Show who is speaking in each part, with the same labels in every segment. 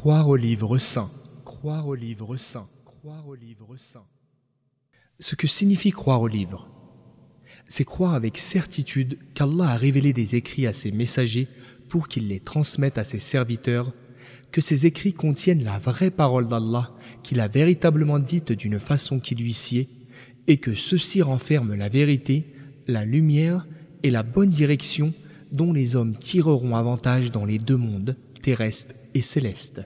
Speaker 1: Croire au livre saint, croire au livre saint, croire au livre saint. Ce que signifie croire au livre, c'est croire avec certitude qu'Allah a révélé des écrits à ses messagers pour qu'ils les transmettent à ses serviteurs, que ces écrits contiennent la vraie parole d'Allah, qu'il a véritablement dite d'une façon qui lui sied, et que ceux-ci renferment la vérité, la lumière et la bonne direction dont les hommes tireront avantage dans les deux mondes, terrestre et céleste.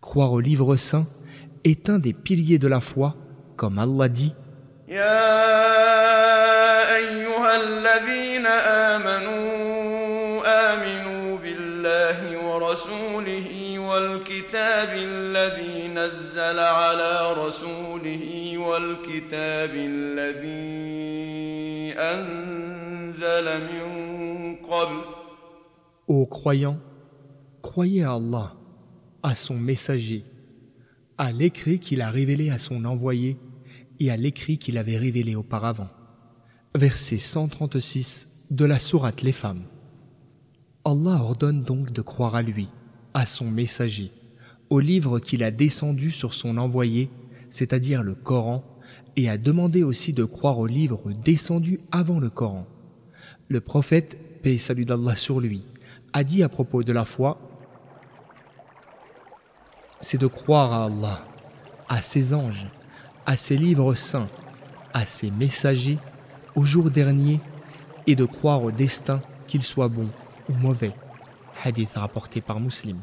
Speaker 1: Croire au livre saint est un des piliers de la foi, comme Allah dit Ô croyants, croyez à Allah, à son messager, à l'écrit qu'il a révélé à son envoyé et à l'écrit qu'il avait révélé auparavant. Verset 136 de la sourate Les femmes. Allah ordonne donc de croire à lui, à son messager, au livre qu'il a descendu sur son envoyé, c'est-à-dire le Coran, et a demandé aussi de croire au livre descendu avant le Coran. Le prophète, paix et salut d'Allah sur lui, a dit à propos de la foi c'est de croire à Allah, à ses anges, à ses livres saints, à ses messagers, au jour dernier, et de croire au destin, qu'il soit bon ou mauvais. Hadith rapporté par Muslim.